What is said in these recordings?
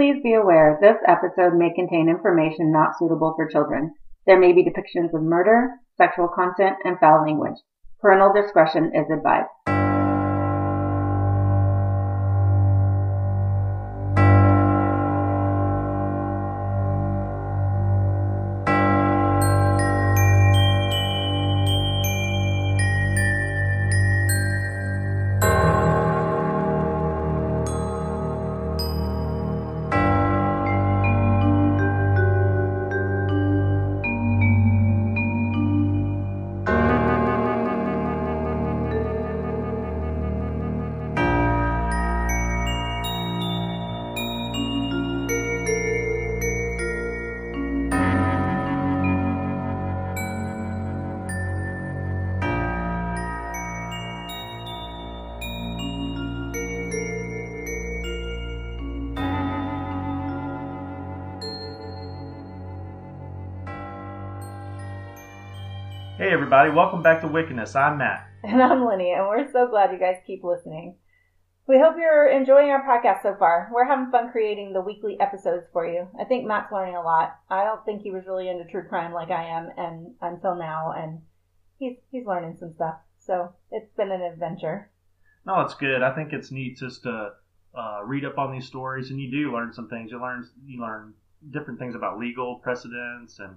Please be aware this episode may contain information not suitable for children. There may be depictions of murder, sexual content, and foul language. Parental discretion is advised. Everybody, welcome back to Wickedness. I'm Matt. And I'm Lenny, and we're so glad you guys keep listening. We hope you're enjoying our podcast so far. We're having fun creating the weekly episodes for you. I think Matt's learning a lot. I don't think he was really into true crime like I am, and until now, and he's he's learning some stuff. So it's been an adventure. No, it's good. I think it's neat just to uh, read up on these stories, and you do learn some things. You learn you learn different things about legal precedents and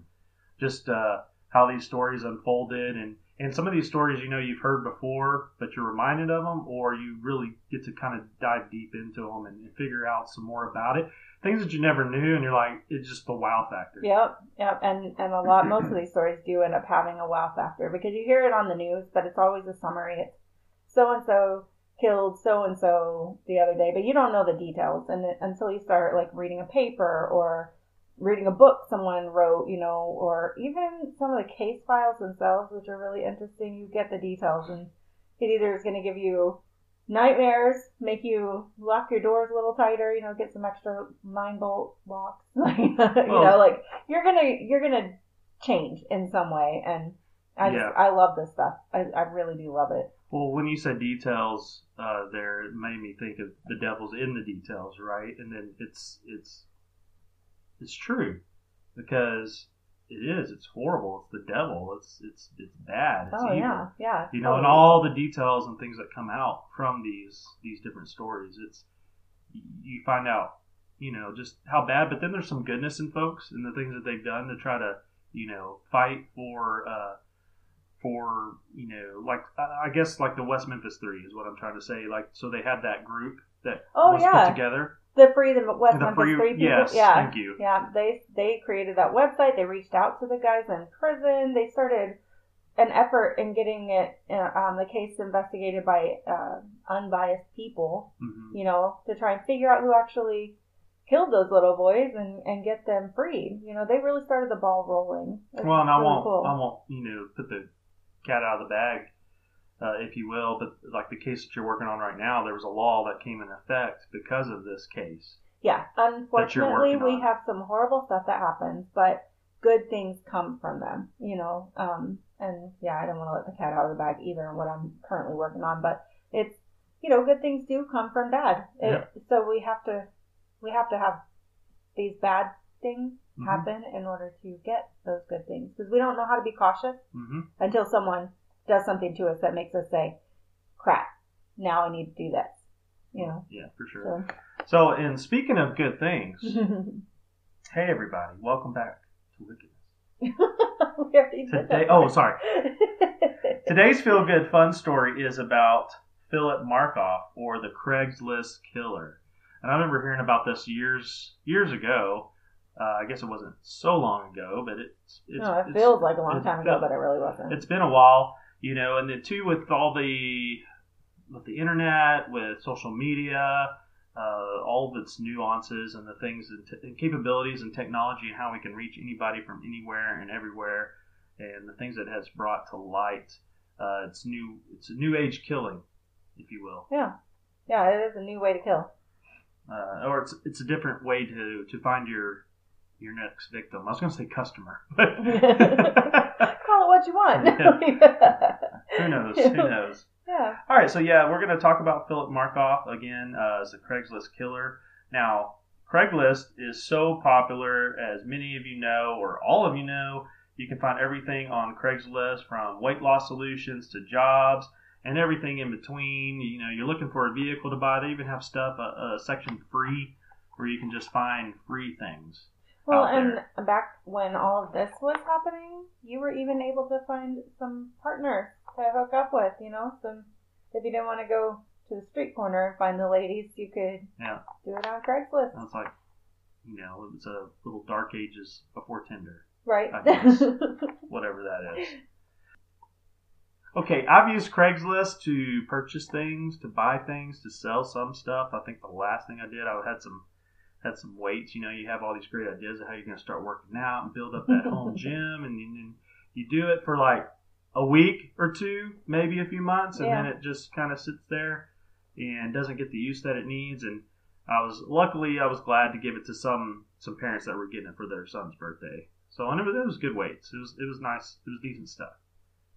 just uh, how these stories unfolded, and and some of these stories you know you've heard before, but you're reminded of them, or you really get to kind of dive deep into them and, and figure out some more about it. Things that you never knew, and you're like, it's just the wow factor. Yep, yep, and and a lot most of these stories do end up having a wow factor because you hear it on the news, but it's always a summary. It's so and so killed so and so the other day, but you don't know the details, and until you start like reading a paper or reading a book someone wrote, you know, or even some of the case files themselves, which are really interesting, you get the details, and it either is going to give you nightmares, make you lock your doors a little tighter, you know, get some extra nine bolt locks, you know, like you're gonna you're gonna change in some way, and I just Yeah. I love this stuff. I I really do love it. Well, when you said details, uh, there it made me think of the devil's in the details, right? And then it's it's it's true because it is. It's horrible. It's the devil. It's it's it's bad. It's oh evil. yeah, yeah. You know, and all the details and things that come out from these these different stories. It's you find out, you know, just how bad. But then there's some goodness in folks and the things that they've done to try to, you know, fight for. uh for you know, like I I guess like the West Memphis Three is what I'm trying to say. Like, so they had that group that Oh, was yeah. put together. The free the West The Memphis Free- Three people. yes, yeah, thank you. Yeah, they they created that website. They reached out to the guys in prison. They started an effort in getting it uh, um, the case investigated by uh, unbiased people. hmm You know, to try and figure out who actually killed those little boys and and get them freed. You know, they really started the ball rolling. It's Well, and I won't, cool. I won't, you know, put the cat out of the bag, uh, if you will. But like the case that you're working on right now, there was a law that came in effect because of this case. Yeah, unfortunately, we on. have some horrible stuff that happens, but good things come from them, you know. Um, and yeah, I don't want to let the cat out of the bag either on what I'm currently working on, but it's, you know, good things do come from bad. It, Yep. So we have to, we have to have these bad things Mhm. happen in order to get those good things because we don't know how to be cautious hmm until someone does something to us that makes us say, crap, now I need to do this, you know. Yeah, for sure. So. So, and speaking of good things, hey everybody, welcome back to Wickedness. we already did Today, oh sorry. Today's feel good fun story is about Philip Markoff or the Craigslist killer. And I remember hearing about this years years ago. Uh, I guess it wasn't so long ago, but it's, it's no, it it's- feels like a long time ago, but it really wasn't. it's been a while, you know, and then too with all the with the internet, with social media, uh, all of its nuances and the things and, t- and capabilities and technology and how we can reach anybody from anywhere and everywhere, and the things it has brought to light. Uh, it's new. It's a new age killing, if you will, yeah, yeah, it is a new way to kill. uh, or it's it's a different way to to find your your next victim. I was going to say customer, Call it what you want. who knows? Who knows? yeah. All right, so yeah, we're going to talk about Philip Markoff again uh, as a Craigslist killer. Now, Craigslist is so popular, as many of you know, or all of you know. You can find everything on Craigslist from weight loss solutions to jobs and everything in between. You know, you're looking for a vehicle to buy. They even have stuff, a, a section free, where you can just find free things. Well, and there. back when all of this was happening, you were even able to find some partners to hook up with. You know, some if you didn't want to go to the street corner and find the ladies, you could Yeah. do it on Craigslist, it's like, you know, it was a little dark ages before Tinder, right? I guess. whatever that is. Okay, I've used Craigslist to purchase things, to buy things, to sell some stuff. I think the last thing I did, I had some had some weights. You know, you have all these great ideas of how you're going to start working out and build up that home gym, and then you do it for like a week or two, maybe a few months, and then it just kind of sits there and doesn't get the use that it needs. And I was luckily I was glad to give it to some some parents that were getting it for their son's birthday. So and it was, it was good weights. It was it was nice. It was decent stuff.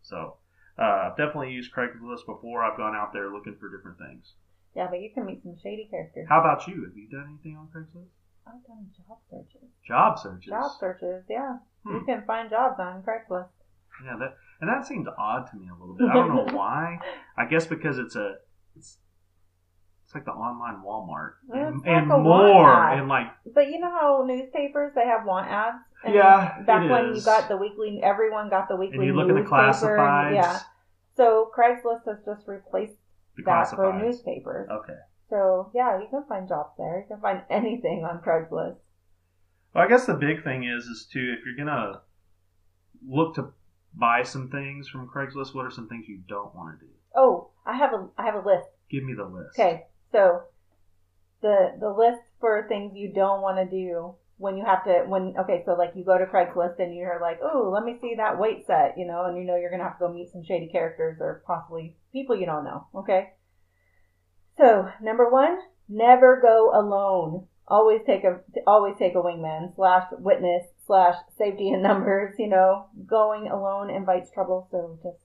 So uh, I've definitely used Craigslist before. I've gone out there looking for different things. Yeah, but you can meet some shady characters. How about you? Have you done anything on Craigslist? I've done job searches. Job searches. Job searches, yeah. You Hmm. can find jobs on Craigslist. Yeah, that and that seemed odd to me a little bit. I don't know why. I guess because it's a it's it's like the online Walmart and, It's and like a more Walmart. and like But you know how newspapers they have want ads? And Yeah, Back when is. you got the weekly, everyone got the weekly and you look at the newspaper. classifieds. Yeah. So Craigslist has just replaced that for newspapers. Okay. So yeah, you can find jobs there. You can find anything on Craigslist. Well, I guess the big thing is is to if you're gonna look to buy some things from Craigslist, what are some things you don't want to do? Oh, I have a I have a list. Give me the list. Okay, so the the list for things you don't want to do when you have to when okay, so like you go to Craigslist and you're like, oh, let me see that weight set, you know, and you know you're gonna have to go meet some shady characters or possibly people you don't know. Okay. So number one, never go alone. Always take a always take a wingman slash witness slash safety in numbers. You know, going alone invites trouble, so just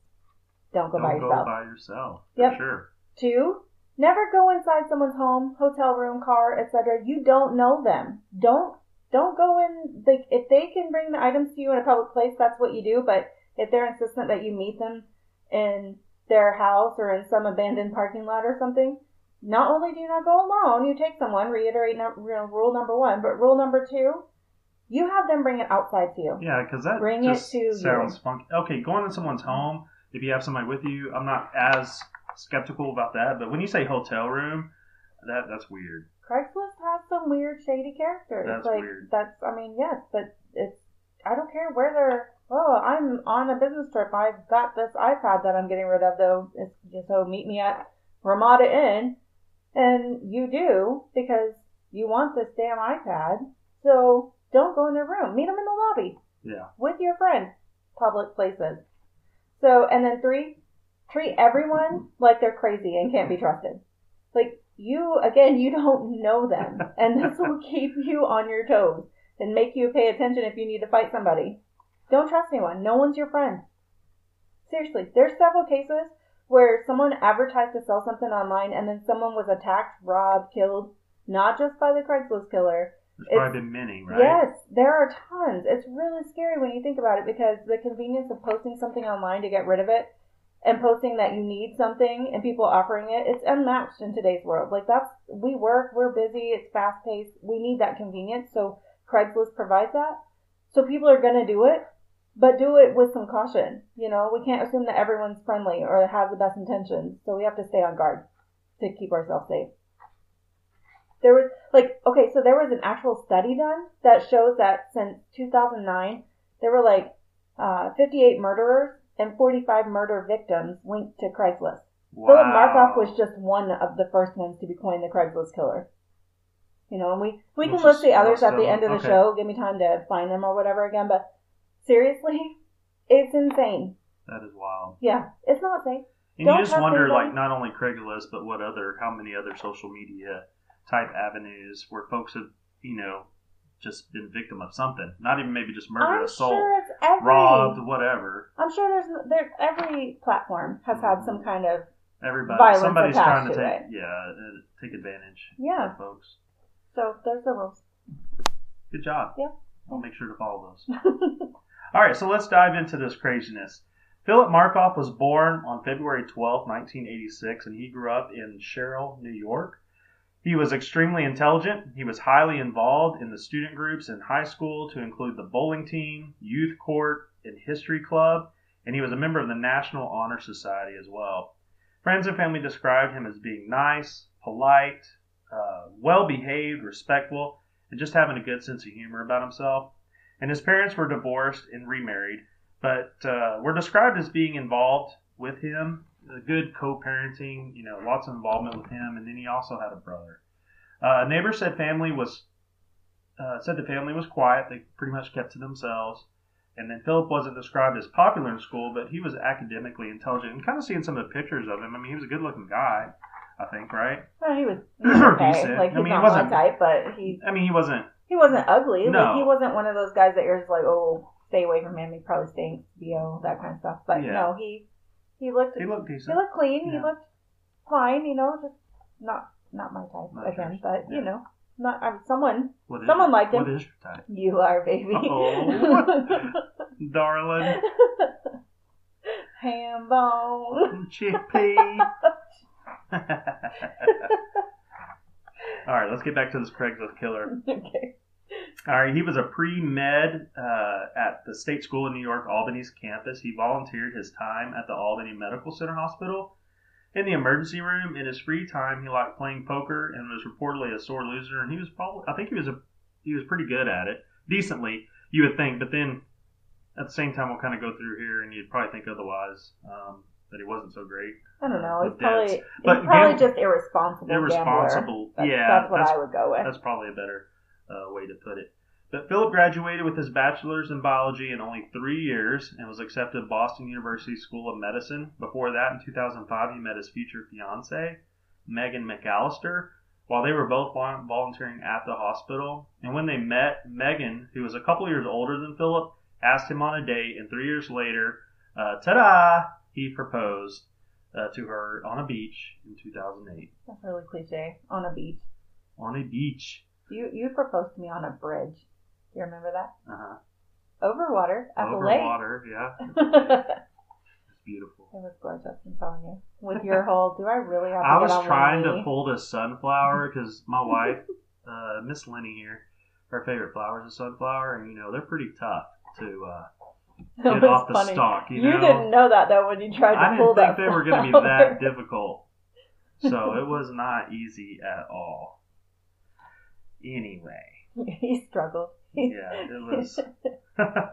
don't go Don't by go yourself. by yourself. Yep. Sure. Two, never go inside someone's home, hotel room, car, etc. You don't know them. Don't don't go in. They, if they can bring the items to you in a public place, that's what you do. But if they're insistent that you meet them in their house or in some abandoned parking lot or something, not only do you not go alone, you take someone. Reiterate num- you know, rule number one, but rule number two, you have them bring it outside to you. Yeah, because that Bring it to you. sounds funky. Okay, going in someone's home, if you have somebody with you, I'm not as skeptical about that. But when you say hotel room, that that's weird. Craigslist has some weird, shady characters. That's like weird. that's, I mean, yes, but it's. I don't care where they're. Oh, I'm on a business trip. I've got this iPad that I'm getting rid of, though. It's just so meet me at Ramada Inn, and you do because you want this damn iPad. So don't go in their room. Meet them in the lobby Yeah. with your friend. Public places. So, and then three, treat everyone like they're crazy and can't be trusted. Like you, again, you don't know them, and this will keep you on your toes and make you pay attention if you need to fight somebody. Don't trust anyone. No one's your friend. Seriously, there's several cases where someone advertised to sell something online and then someone was attacked, robbed, killed, not just by the Craigslist killer, There's It's- probably been many, right? Yes, there are tons. It's really scary when you think about it because the convenience of posting something online to get rid of it and posting that you need something and people offering it, it's unmatched in today's world. Like that's we work, we're busy, it's fast paced. We need that convenience. So Craigslist provides that. So people are gonna do it, but do it with some caution. You know, we can't assume that everyone's friendly or has the best intentions. So we have to stay on guard to keep ourselves safe. There was like okay, so there was an actual study done that shows that since 2009 there were like uh, 58 murderers and 45 murder victims linked to Craigslist. Wow. Philip Markoff was just one of the first ones to be coined the Craigslist killer. You know, and we we can list the others at the end of the Okay. show. Give me time to find them or whatever again. But seriously, it's insane. That is wild. Yeah, it's not safe. And Don't you just wonder, like, not only Craigslist, but what other, how many other social media type avenues where folks have, you know, just been victim of something. Not even maybe just murder, I'm assault, sure it's every. robbed, whatever. I'm sure there's there every platform has had some kind of Everybody, Violence somebody's trying to to take, it. yeah, uh, take advantage Yeah. of folks. So there's the rules. Good job. Yeah. I'll make sure to follow those. All right, so let's dive into this craziness. Philip Markoff was born on February 12, 1986, and he grew up in Sherrill, New York. He was extremely intelligent. He was highly involved in the student groups in high school, to include the bowling team, youth court, and history club, and he was a member of the National Honor Society as well. Friends and family described him as being nice, polite, uh, well behaved, respectful, and just having a good sense of humor about himself. And his parents were divorced and remarried, but uh, were described as being involved with him, a good co-parenting, you know, lots of involvement with him, and then he also had a brother. Uh, neighbors said family was uh, said the family was quiet; they pretty much kept to themselves. And then Philip wasn't described as popular in school, but he was academically intelligent. And kind of seeing some of the pictures of him, I mean, he was a good-looking guy, I think, right? Well, he was, he was okay. Decent. Like I he's mean, he wasn't- my type, but he I mean, he wasn't. He wasn't ugly. No. Like he wasn't one of those guys that you're just like, oh, stay away from him. He probably stinks, bo that kind of stuff. But Yeah. no, he he looked He looked he looked clean. He looked fine. You know, just not not my type Not again. yours. But Yeah. you know, not I mean, someone What is someone your- liked him. What is your type, you are baby. Oh. darling? Ham bone. Chickpea. All right, let's get back to this Craigslist killer. okay. All right, he was a pre med uh, at the State School in New York, Albany's campus. He volunteered his time at the Albany Medical Center Hospital in the emergency room. In his free time, he liked playing poker and was reportedly a sore loser. And he was probably, I think he was a, he was pretty good at it, decently, you would think. But then at the same time, we'll kind of go through here, and you'd probably think otherwise um, that he wasn't so great. I don't know. He's probably debts. he's probably gam- just irresponsible. Irresponsible. That's, yeah, that's what that's I would go with. That's probably a better uh, way to put it. But Philip graduated with his bachelor's in biology in only three years and was accepted to Boston University School of Medicine. Before that, in 2005, he met his future fiancee, Megan McAllister, while they were both volunteering at the hospital. And when they met, Megan, who was a couple years older than Philip, asked him on a date, and three years later, uh, ta-da, he proposed uh, to her on a beach in 2008. That's really cliche. On a beach. On a beach. You you proposed to me on a bridge. Do you remember that? Uh-huh. Over water at Over the lake. water, yeah. It's beautiful. It was gorgeous. I'm telling you. With your whole, do I really have to I was trying to pull this sunflower because my wife, uh, Miss Lenny here, her favorite flower is a sunflower, and you know they're pretty tough to uh, get off the funny. stalk. You, You know, didn't know that though when you tried to I pull didn't think that. they were going to be that difficult, so it was not easy at all. Anyway, he struggled. yeah, it was.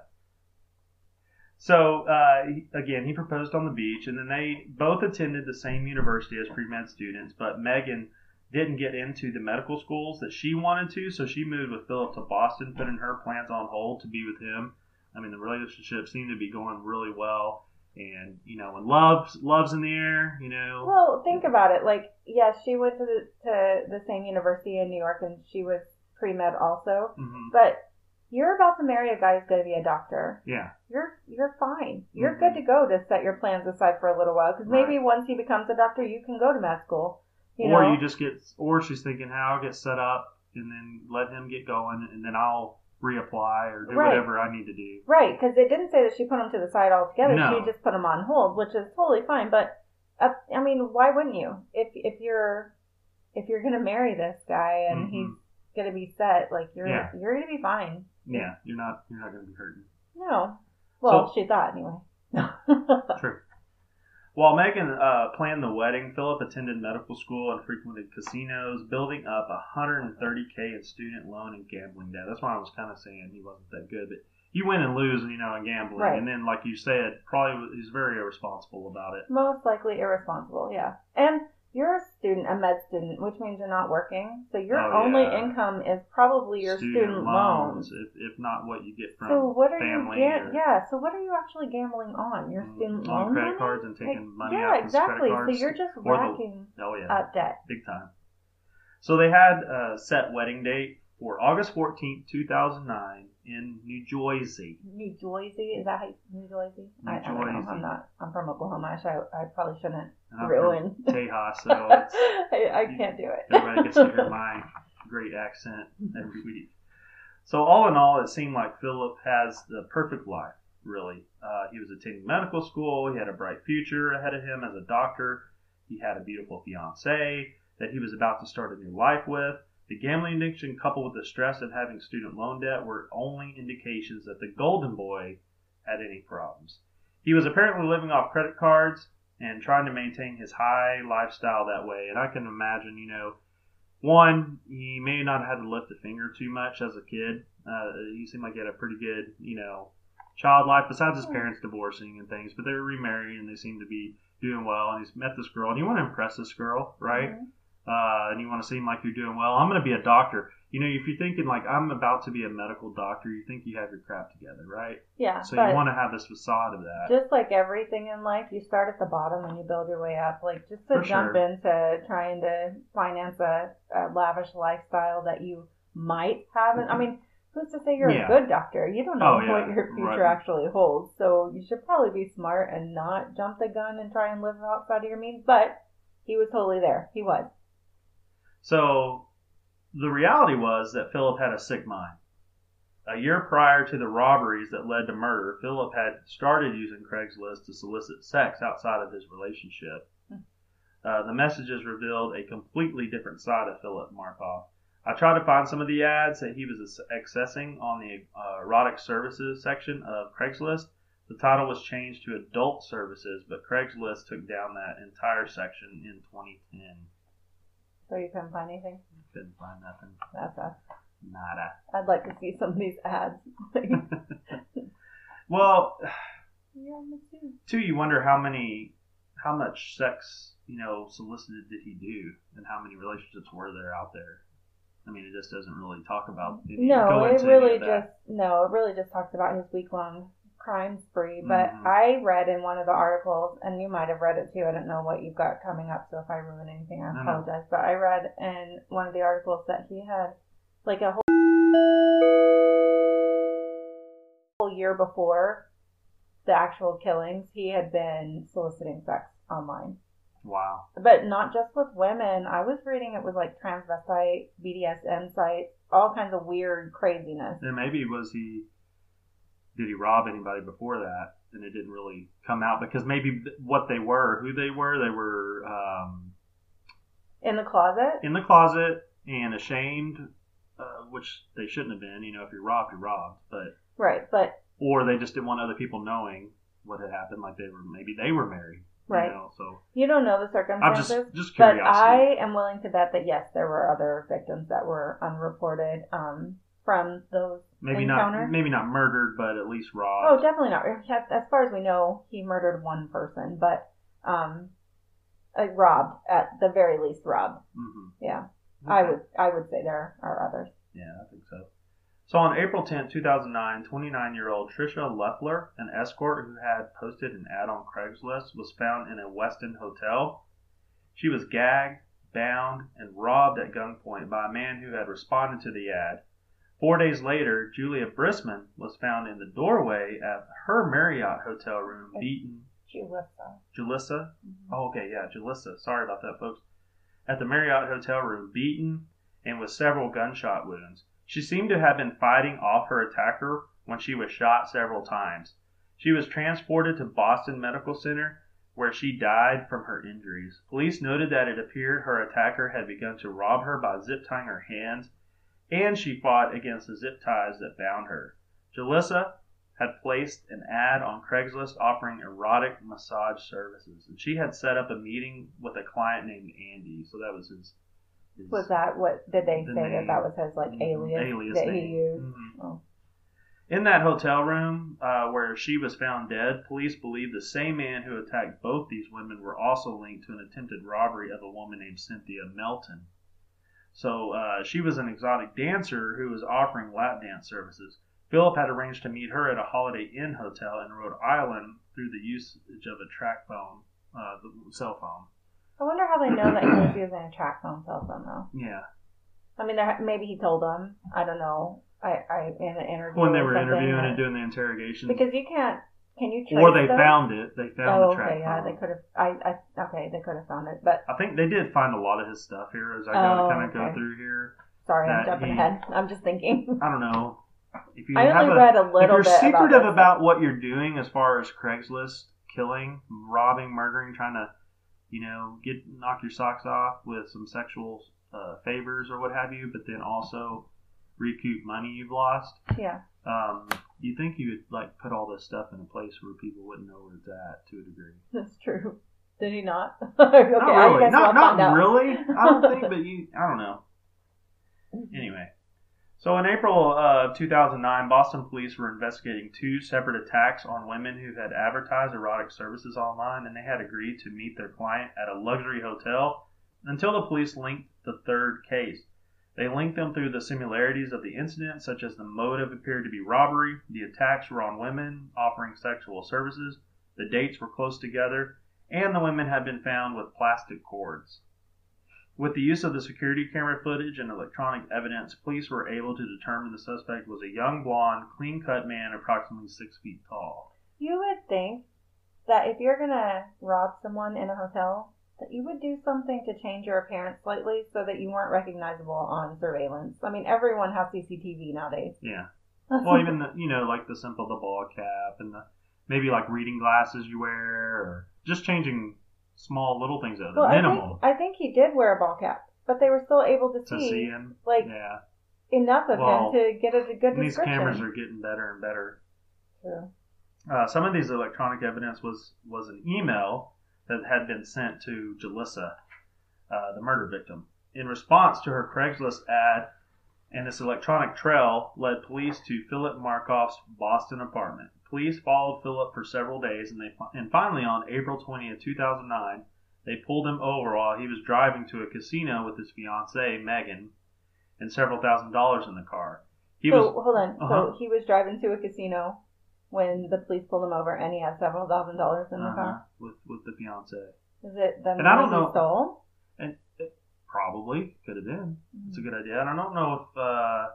so uh, again, he proposed on the beach, and then they both attended the same university as pre med students. But Megan didn't get into the medical schools that she wanted to, so she moved with Philip to Boston, putting her plans on hold to be with him. I mean, the relationship seemed to be going really well, and you know, when love's love's in the air, you know, Well, think about it. Like, yes, she went to the, to the same university in New York, and she was pre med also. hmm But you're about to marry a guy who's going to be a doctor. yeah, You're you're fine. You're Mhm. good to go to set your plans aside for a little while because maybe once he becomes a doctor, you can go to med school. You or know, you just get, or she's thinking how I'll get set up, and then let him get going, and then I'll reapply or do Right. whatever I need to do. right? Because it didn't say that she put them to the side altogether. No. She just put them on hold, which is totally fine. But uh, I mean, why wouldn't you? If if you're if you're gonna marry this guy and Mhm. he's gonna be set, like you're Yeah. you're gonna be fine. Yeah, you're not you're not going to be hurting. No. Well, So- she thought anyway. True. While Megan uh, planned the wedding, Philip attended medical school and frequented casinos, building up 130k in student loan and gambling debt. That's why I was kind of saying he wasn't that good, but you win and lose, you know, in gambling. Right. And then, like you said, probably he's very irresponsible about it. Most likely irresponsible, yeah. And you're a student, a med student, which means you're not working. So your Oh, only yeah. income is probably your student, loans. if, if not what you get from So what are family you ga- or yeah, so what are you actually gambling on? Your Mm, student on loan credit money? cards and taking money yeah, out exactly. So you're just or the- oh yeah, up debt. big time. So they had a set wedding date for August 14th, 2009 in New Jersey. New Jersey, is that how you, New Jersey? New I, I don't know. Jersey. I'm not. I'm from Oklahoma. I, should, I probably shouldn't And ruin. Tejas, so I, I can't do it. everybody gets to hear my great accent every week. So all in all, it seemed like Philip has the perfect life. Really, uh, he was attending medical school. He had a bright future ahead of him as a doctor. He had a beautiful fiance that he was about to start a new life with. The gambling addiction, coupled with the stress of having student loan debt, were only indications that the Golden Boy had any problems. He was apparently living off credit cards and trying to maintain his high lifestyle that way. And I can imagine, you know, one, he may not have had to lift a finger too much as a kid. Uh, he seemed like he had a pretty good, you know, child life besides his parents divorcing and things. But they were remarried and they seemed to be doing well. And he's met this girl, and you want to impress this girl, right? Mhm. Uh, and you want to seem like you're doing well. I'm going to be a doctor. You know, if you're thinking like I'm about to be a medical doctor, you think you have your crap together, right? Yeah, So you want to have this facade of that. just like everything in life, you start at the bottom and you build your way up. Like just to For jump sure. into trying to finance a, a lavish lifestyle that you might have. And I mean, who's to say you're Yeah. a good doctor? You don't know Oh, yeah. what your future Right. actually actually holds. So you should probably be smart and not jump the gun and try and live outside of your means. But he was totally there. He was. So the reality was that Philip had a sick mind. A year prior to the robberies that led to murder, Philip had started using Craigslist to solicit sex outside of his relationship. Uh, the messages revealed a completely different side of Philip Markoff. I tried to find some of the ads that he was accessing on the uh, erotic services section of Craigslist. The title was changed to adult services, but Craigslist took down that entire section in 2010. So you couldn't find anything. Couldn't find nothing. That's us. Nada. I'd like to see some of these ads. Well, You're on the tube. too, you wonder how many, how much sex, you know, solicited did he do, and how many relationships were there out there. I mean, it just doesn't really talk about. No, it really just no, it really just talks about his week long crime spree. But Mhm. I read in one of the articles, and you might have read it too. I don't know what you've got coming up, so if I ruin anything, I apologize. But I read in one of the articles that he had like a whole whole year before the actual killings, he had been soliciting sex online. Wow. But not just with women. I was reading it was like transvestite, BDSM sites, all kinds of weird craziness. And maybe was he? Did he rob anybody before that? And it didn't really come out because maybe what they were, who they were, they were um, In the closet? in the closet and ashamed, uh, which they shouldn't have been. You know, if you're robbed, you're robbed. But Right, but or they just didn't want other people knowing what had happened. Like they were maybe they were married. Right. You know, so you don't know the circumstances. I'm just just but. I am willing to bet that yes, there were other victims that were unreported um, from those maybe encounter. not maybe not murdered, but at least robbed. Oh, definitely not. As far as we know, he murdered one person, but um, uh, robbed at the very least robbed. hmm Yeah, I would I would say there are others. Yeah, I think so. So on April 10, 2009, 29 year old Trisha Leffler, an escort who had posted an ad on Craigslist, was found in a Westin hotel. She was gagged, bound, and robbed at gunpoint by a man who had responded to the ad. Four days later, Julia Brisman was found in the doorway of her Marriott hotel room, beaten. Julissa. Julissa? Mm-hmm. Oh, okay, yeah, Julissa. Sorry about that, folks. At the Marriott hotel room, beaten and with several gunshot wounds. She seemed to have been fighting off her attacker when she was shot several times. She was transported to Boston Medical Center, where she died from her injuries. Police noted that it appeared her attacker had begun to rob her by zip tying her hands, and she fought against the zip ties that bound her. Julissa had placed an ad on Craigslist offering erotic massage services, and she had set up a meeting with a client named Andy. So that was his. his Was that what did they The say name. that that was his like Mhm, alias, alias that he name. used? Mhm. Oh. In that hotel room uh, where she was found dead, police believe the same man who attacked both these women were also linked to an attempted robbery of a woman named Cynthia Melton. So uh, she was an exotic dancer who was offering lap dance services. Philip had arranged to meet her at a Holiday Inn hotel in Rhode Island through the usage of a track phone, uh, the cell phone. I wonder how they know that he was using a track phone cell phone though. Yeah, I mean, there, maybe he told them. I don't know. I, I in an interview when they were interviewing and doing the interrogation, because you can't. Can you trace or they those? found it. They found Oh, the track okay, yeah, they could have. I, I, okay, they could have found it, but I think they did find a lot of his stuff here as I go Oh, to kind of go through here. Sorry, I'm jumping he- ahead. I'm just thinking. I don't know. If you I have only a, read a little. if you're bit secretive this. about what you're doing as far as Craigslist killing, robbing, murdering, trying to, you know, get knock your socks off with some sexual uh, favors or what have you, but then also recoup money you've lost. Yeah. Um, you think you would like put all this stuff in a place where people wouldn't know where it's at to a degree? That's true. Did he not? okay, not really. Not, not really. I don't think, but you, I don't know. Anyway, so in April of 2009, Boston police were investigating two separate attacks on women who had advertised erotic services online, and they had agreed to meet their client at a luxury hotel until the police linked the third case. They linked them through the similarities of the incident, such as the motive appeared to be robbery, the attacks were on women offering sexual services, the dates were close together, and the women had been found with plastic cords. With the use of the security camera footage and electronic evidence, police were able to determine the suspect was a young blonde, clean cut man approximately six feet tall. You would think that if you're gonna rob someone in a hotel, that you would do something to change your appearance slightly so that you weren't recognizable on surveillance. I mean, everyone has CCTV nowadays. Yeah. Well, even the, you know, like the simple the ball cap and the maybe like reading glasses you wear, or just changing small little things out of the well, I think, minimal I think he did wear a ball cap, but they were still able to to see, see him. like yeah. enough of Well, him to get a good And these cameras are getting better and better. True. Uh, some of these electronic evidence was was an email that had been sent to Julissa, uh, the murder victim, in response to her Craigslist ad. And this electronic trail led police to Philip Markoff's Boston apartment. Police followed Philip for several days, and they and finally on April 20th, 2009, they pulled him over while he was driving to a casino with his fiancee Megan, and several thousand dollars in the car. He so was hold on. Uh-huh. So he was driving to a casino when the police pulled him over, and he had several thousand dollars in the uh-huh, car. with with the fiance. Is it the And money I don't he know- stole? And it probably could have been. It's a good idea. And I don't know if uh,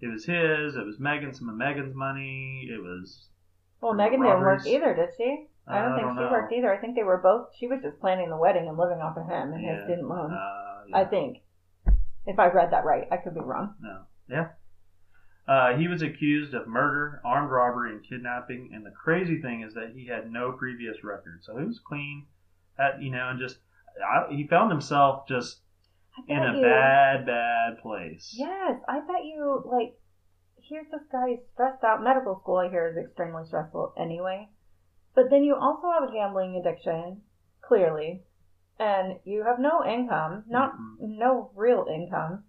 it was his, it was Megan, some of Megan's money. It was. Well, Megan didn't work either, did she? I don't I think don't she know. worked either. I think they were both. She was just planning the wedding and living off of him, and Yeah. his student loans. Uh, I think. If I read that right, I could be wrong. No. Yeah. Uh, he was accused of murder, armed robbery, and kidnapping. And the crazy thing is that he had no previous record, so he was clean. At you know, and just I, he found himself just in a you, bad, bad place. Yes, I bet you like. Here's this guy who's stressed out. Medical school, I hear, is extremely stressful anyway. But then you also have a gambling addiction, clearly, and you have no income, not Mhm. no real income,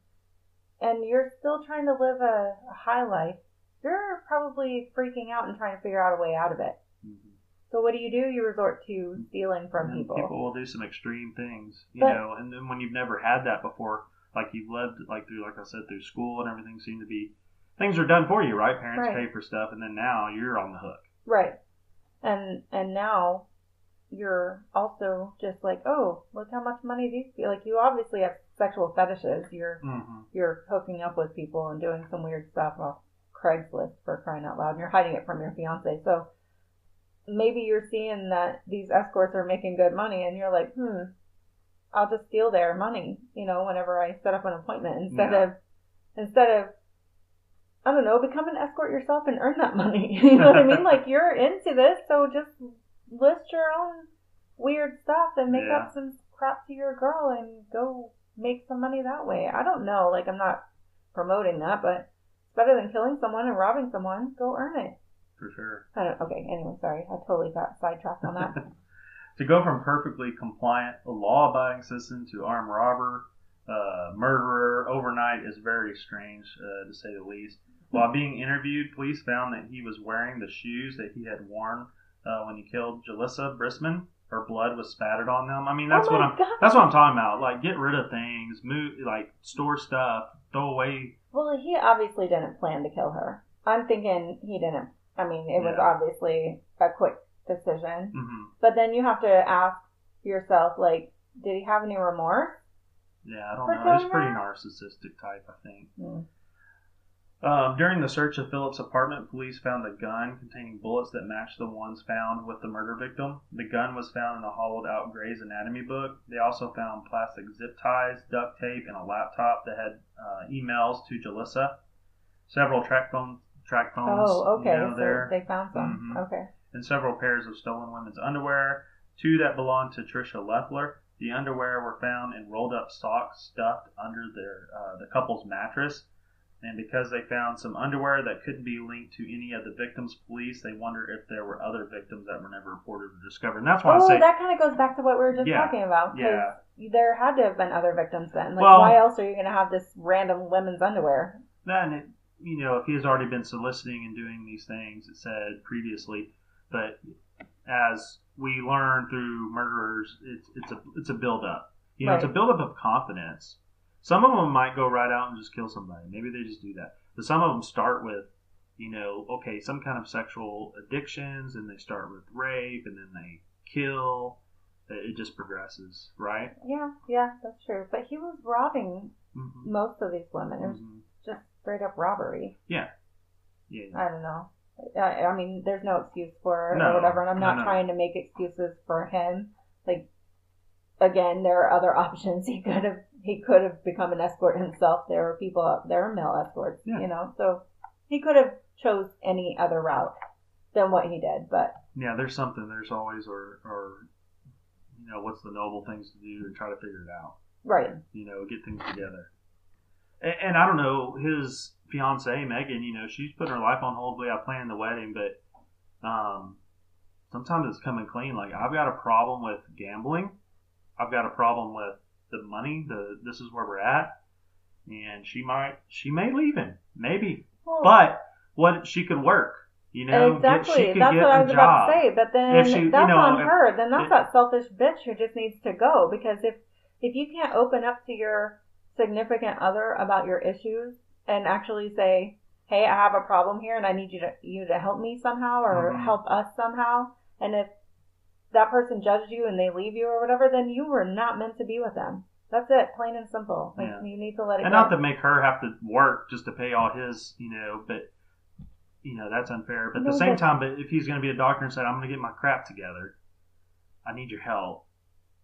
and you're still trying to live a, a high life. You're probably freaking out and trying to figure out a way out of it. Mhm. So what do you do? You resort to stealing from And people. People will do some extreme things, you But- know, and then when you've never had that before, like you've lived like through, like I said, through school and everything seemed to be things are done for you, right? Parents Right. pay for stuff, and then now you're on the hook. Right. And and now you're also just like, oh, look how much money these people like you obviously have sexual fetishes. You're Mm-hmm. you're hooking up with people and doing some weird stuff off Craigslist for crying out loud and you're hiding it from your fiance. So maybe you're seeing that these escorts are making good money and you're like, hmm, I'll just steal their money, you know, whenever I set up an appointment instead Yeah. of instead of I don't know, become an escort yourself and earn that money. you know what I mean? Like you're into this, so just list your own weird stuff and make Yeah. up some crap to your girl and go make some money that way. I don't know. Like I'm not promoting that, but it's better than killing someone and robbing someone. Go earn it. For sure. I don't. Okay. Anyway, sorry. I totally got sidetracked on that. to go from perfectly compliant, law-abiding citizen to armed robber, uh, murderer overnight is very strange, uh, to say the least. While being interviewed, police found that he was wearing the shoes that he had worn uh, when he killed Julissa Brisman. Her blood was spattered on them. I mean, that's Oh what I'm. God. That's what I'm talking about. Like, get rid of things, move, like, store stuff, throw away. well, he obviously didn't plan to kill her. I'm thinking he didn't. I mean, it was obviously a quick decision. hmm But then you have to ask yourself, like, did he have any remorse? Yeah, I don't know. He's pretty narcissistic type, I think. Hmm. Um, during the search of Phillips' apartment, police found a gun containing bullets that matched the ones found with the murder victim. The gun was found in a hollowed out Gray's Anatomy book. They also found plastic zip ties, duct tape, and a laptop that had uh, emails to Julissa. Several track phone track phones. Oh, okay. You know, so there, they found some. Mhm. Okay. and several pairs of stolen women's underwear. Two that belonged to Trisha Leffler. The underwear were found in rolled up socks stuffed under their uh, the couple's mattress. And because they found some underwear that couldn't be linked to any of the victims' police, they wonder if there were other victims that were never reported or discovered. And that's why Oh, I say, that kind of goes back to what we were just Yeah, talking about. yeah. There had to have been other victims then. Like, Well- why else are you going to have this random women's underwear? then it, you know, if he has already been soliciting and doing these things, it said previously, but as we learn through murderers, it's it's a it's a build up. You know, it's a Right. build up of confidence. Some of them might go right out and just kill somebody. Maybe they just do that. But some of them start with, you know, okay, some kind of sexual addictions, and they start with rape, and then they kill. It it just progresses, right? Yeah, yeah, that's true. But he was robbing Mm-hmm. most of these women. It was just straight up robbery. Yeah. Yeah. I don't know. I, I mean, there's no excuse for it No, or whatever, and I'm no, not no. trying to make excuses for him. Like, again, there are other options. He could have he could have become an escort himself. There are people out there are male escorts, Yeah. you know. So he could have chose any other route than what he did. But yeah, there's something. There's always, or, or, you know, what's the noble things to do and try to figure it out. right, You know, get things together. And, and I don't know, his fiance Megan, you know, she's putting her life on hold without planning the wedding, but um, sometimes it's coming clean. Like I've got a problem with gambling. I've got a problem with the money. The this is where we're at, and she might, she may leave him, maybe. Well, But what she could work. You know, get- exactly. she could that's get what I was about to say. But then If she- you that's know, on if- her. Then that's if- that selfish bitch who just needs to go. Because if if you can't open up to your significant other about your issues and actually say, "Hey, I have a problem here, and I need you to you to help me somehow or Mhm. help us somehow," and if that person judged you and they leave you or whatever, then you were not meant to be with them. That's it, plain and simple. Like Yeah. you need to let it and go. not to make her have to work just to pay all his, you know, but you know that's unfair. But at No, the same time, but if he's going to be a doctor and said, "I'm going to get my crap together," I need your help.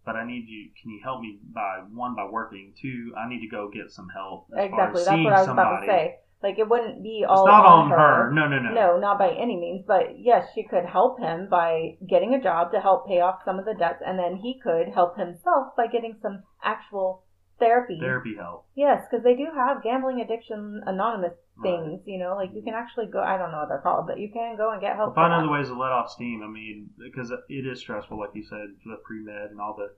But I need you. Can you help me by one by working? Two, I need to go get some help. As far exactly. as That's seeing what I was somebody. about to say. Like it wouldn't be It's all not on on her. No, no, no. No, not by any means. But yes, she could help him by getting a job to help pay off some of the debts, and then he could help himself by getting some actual therapy. Therapy help. Yes, because they do have gambling addiction anonymous Right. things. You know, like you can actually go. I don't know what they're called, but you can go and get help. Find other ways to let off steam. I mean, because it is stressful, like you said, the pre med and all the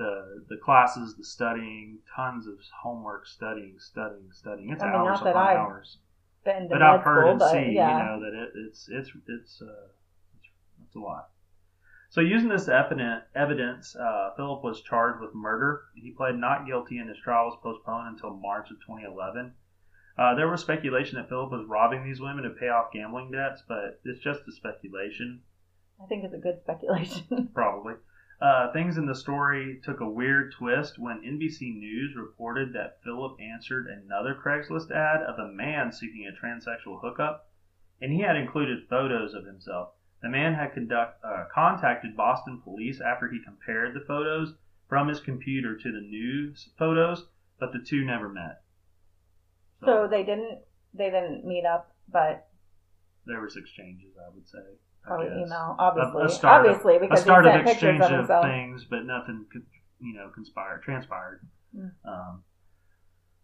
the the classes, the studying, tons of homework, studying, studying, studying. It's I mean, hours upon I've hours. Been But I've heard school, and but see, yeah. you know, that it, it's it's it's uh, it's, it's a lot. So using this evidence, uh, Philip was charged with murder. He pled not guilty, and his trial was postponed until March of 2011. Uh, there was speculation that Philip was robbing these women to pay off gambling debts, but it's just a speculation, I think it's a good speculation. probably. Uh, things in the story took a weird twist when NBC News reported that Philip answered another Craigslist ad of a man seeking a transsexual hookup, and he had included photos of himself. The man had conduct, uh, contacted Boston police after he compared the photos from his computer to the news photos, but the two never met. so they didn't. They didn't meet up, but there was exchanges, I would say. Probably email. Obviously, a start of- obviously a because start he of sent pictures exchange of of himself. things, but nothing, could, you know, conspired, transpired. Mm. Um,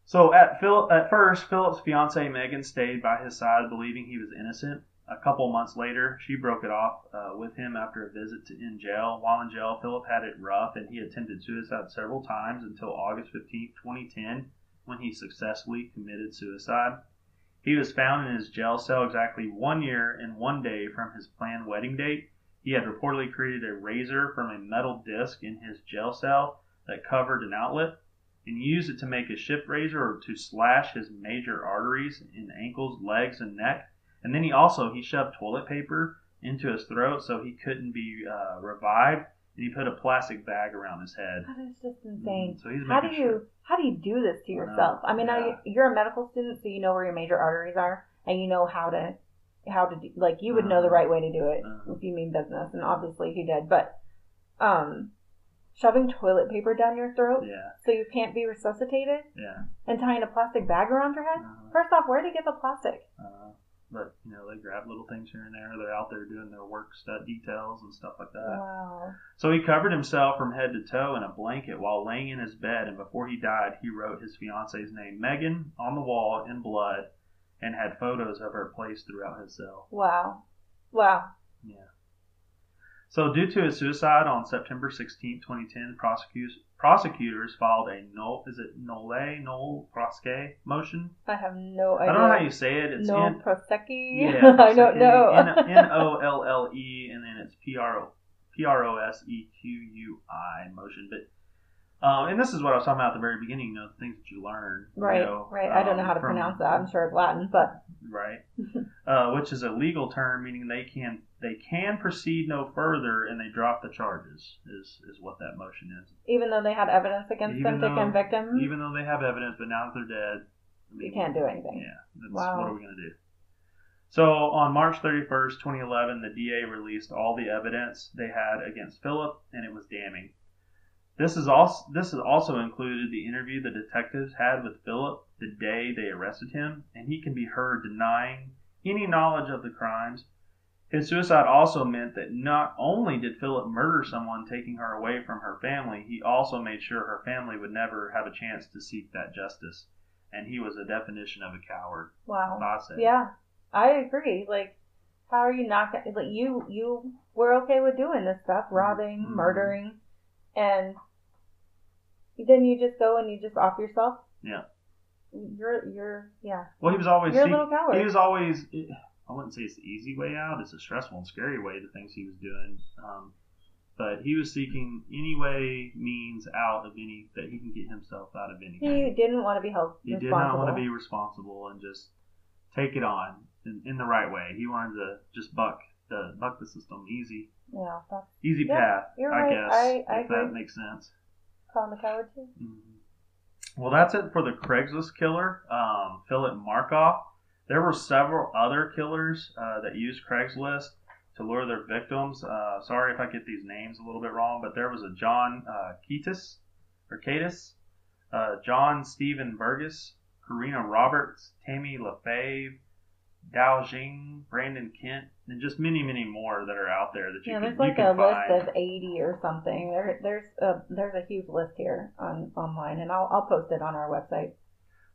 so at Phil, at first, Philip's fiancee Megan stayed by his side, believing he was innocent. A couple months later, she broke it off uh, with him after a visit to in jail. While in jail, Philip had it rough, and he attempted suicide several times until August 15, 2010, when he successfully committed suicide. He was found in his jail cell exactly one year and one day from his planned wedding date. He had reportedly created a razor from a metal disc in his jail cell that covered an outlet and used it to make a shift razor or to slash his major arteries in ankles, legs, and neck. And then he also he shoved toilet paper into his throat so he couldn't be uh, revived. And he put a plastic bag around his head. That is just insane. Mhm, So he's How do you sure. how do you do this to yourself? I mean, now yeah. you, you're a medical student, so you know where your major arteries are, and you know how to how to do, like you would know the Uh-huh. right way to do it Uh-huh. if you mean business, and obviously he did. But um, shoving toilet paper down your throat Yeah, so you can't be resuscitated yeah. and tying a plastic bag around your head. Uh-huh. First off, where did he get the plastic? But you know they grab little things here and there. They're out there doing their work stud details and stuff like that. Wow. So he covered himself from head to toe in a blanket while laying in his bed, and before he died, he wrote his fiance's name, Megan, on the wall in blood, and had photos of her placed throughout his cell. Wow. Wow. Yeah. So, due to his suicide on September 16, 2010, prosecutors prosecutors filed a no is it nole nol proske motion. I have no idea. I don't know how you say it. It's no prosecchi. yeah, I don't know. N O L L E, and then it's P R O P R O S E Q U I motion. But um, and this is what I was talking about at the very beginning. You know, the things that you learn. you right, know, right. I don't know um, how to from- pronounce that. I'm sure it's Latin, but Right, uh, which is a legal term meaning they can they can proceed no further and they drop the charges. Is is what that motion is. even though they had evidence against Even them to though- convict him, Even though they have evidence, but now that they're dead, I you can't do anything. Yeah, that's Wow. what are we going to do? So on March 31st, 2011, the DA released all the evidence they had against Philip, and it was damning. This is also this is also included the interview the detectives had with Philip the day they arrested him, and he can be heard denying any knowledge of the crimes. His suicide also meant that not only did Philip murder someone taking her away from her family, he also made sure her family would never have a chance to seek that justice. And he was a definition of a coward. Wow. I say. Yeah, I agree. Like, how are you not gonna, like you you were okay with doing this stuff, robbing, Mhm. murdering, and then you just go and you just off yourself. Yeah. You're you're yeah. Well, he was always You're a little coward. he was always. I wouldn't say it's the easy way out. It's a stressful and scary way. The things he was doing, um, but he was seeking any way, means out of any that he can get himself out of anything. He didn't want to be held He did not want to be responsible and just take it on in, in the right way. He wanted to just buck the buck the system, easy, Yeah, that's easy Yeah, path. you're I right. guess I- I if that makes sense. calling the coward too. Mhm. Well, that's it for the Craigslist killer, um, Philip Markoff. There were several other killers uh, that used Craigslist to lure their victims. Uh, sorry if I get these names a little bit wrong, but there was a John uh, Keatis or Catus, uh, John Stephen Burgess, Karina Roberts, Tammy LaFave, Dao Jing, Brandon Kent, and just many, many more that are out there that you Yeah, can, there's like a find. list of 80 or something. There, there's a there's a huge list here on online, and I'll I'll post it on our website.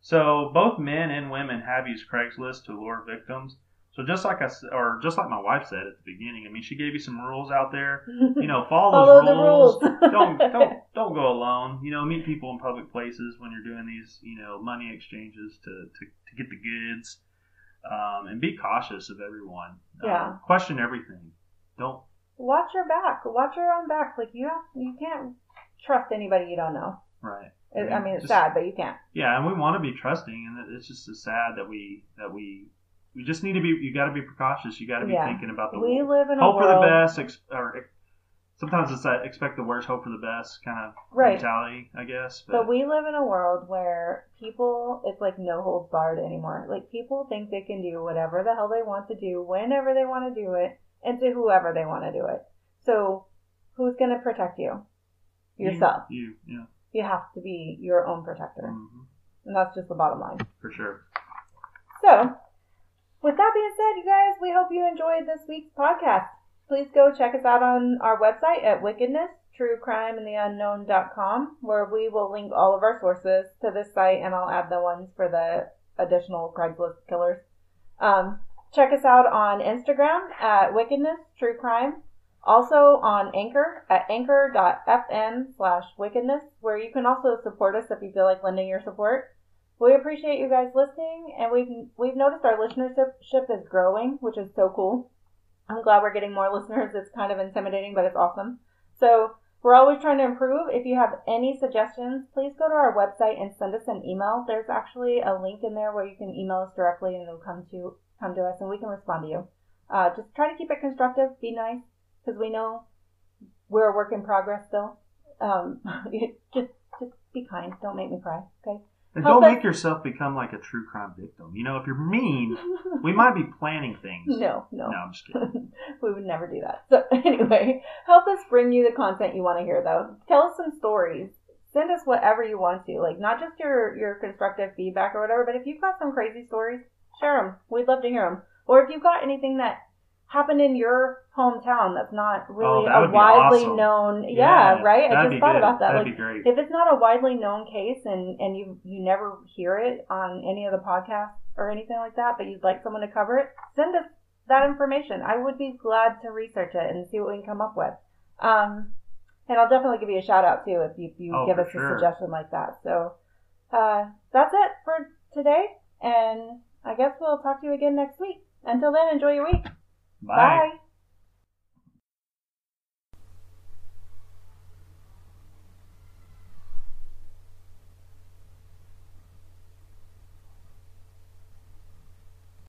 So both men and women have used Craigslist to lure victims. So just like I or just like my wife said at the beginning, I mean, she gave you some rules out there. You know, follow Follow those the rules. rules. don't don't don't go alone. You know, meet people in public places when you're doing these you know money exchanges to to, to get the goods. Um, and be cautious of everyone. Yeah. Um, question everything. Don't. Watch your back. Watch your own back. Like you have, you can't trust anybody you don't know. Right. It, I mean, it's Just- sad, but you can't. Yeah, and we want to be trusting, and it's just sad that we that we we just need to be. You got to be precautious. You got to be Yeah. thinking about the We live in a world. hope for the best, ex- or sometimes it's that expect the worst, hope for the best kind of Right. mentality, I guess. But we live in a world where people, it's like no holds barred anymore. Like people think they can do whatever the hell they want to do, whenever they want to do it, and to whoever they want to do it. So who's going to protect you? Yourself. You, you yeah, You have to be your own protector. hmm And that's just the bottom line. for sure. So, with that being said, you guys, we hope you enjoyed this week's podcast. Please go check us out on our website at wickedness, truecrimeandtheunknown.com, where we will link all of our sources to this site, and I'll add the ones for the additional Craigslist killers. Um, check us out on Instagram at wickedness, true crime. Also on Anchor at anchor.fm slash wickedness, where you can also support us if you feel like lending your support. We appreciate you guys listening, and we've we've noticed our listenership is growing, which is so cool. I'm glad we're getting more listeners. It's kind of intimidating, but it's awesome. So we're always trying to improve. If you have any suggestions, please go to our website and send us an email. There's actually a link in there where you can email us directly, and it'll come to come to us, and we can respond to you. Uh, just try to keep it constructive. Be nice, because we know we're a work in progress still. Um, just just be kind. Don't make me cry. Okay. And Help don't us- make yourself become like a true crime victim. You know, if you're mean, we might be planning things. no, no. No, I'm just kidding. we would never do that. So anyway, help us bring you the content you want to hear though. Tell us some stories. Send us whatever you want to, like not just your your constructive feedback or whatever, but if you've got some crazy stories, share them. We'd love to hear them. Or if you've got anything that happened in your hometown that's not really Oh, that a widely awesome. known, yeah, right. I just thought good. about that. That'd like be great. if it's not a widely known case and and you you never hear it on any of the podcasts or anything like that, but you'd like someone to cover it, send us that information. I would be glad to research it and see what we can come up with. Um, and I'll definitely give you a shout out too if you, if you Oh, give us sure. a suggestion like that. So uh, that's it for today, and I guess we'll talk to you again next week. Until then, enjoy your week. Bye. Bye.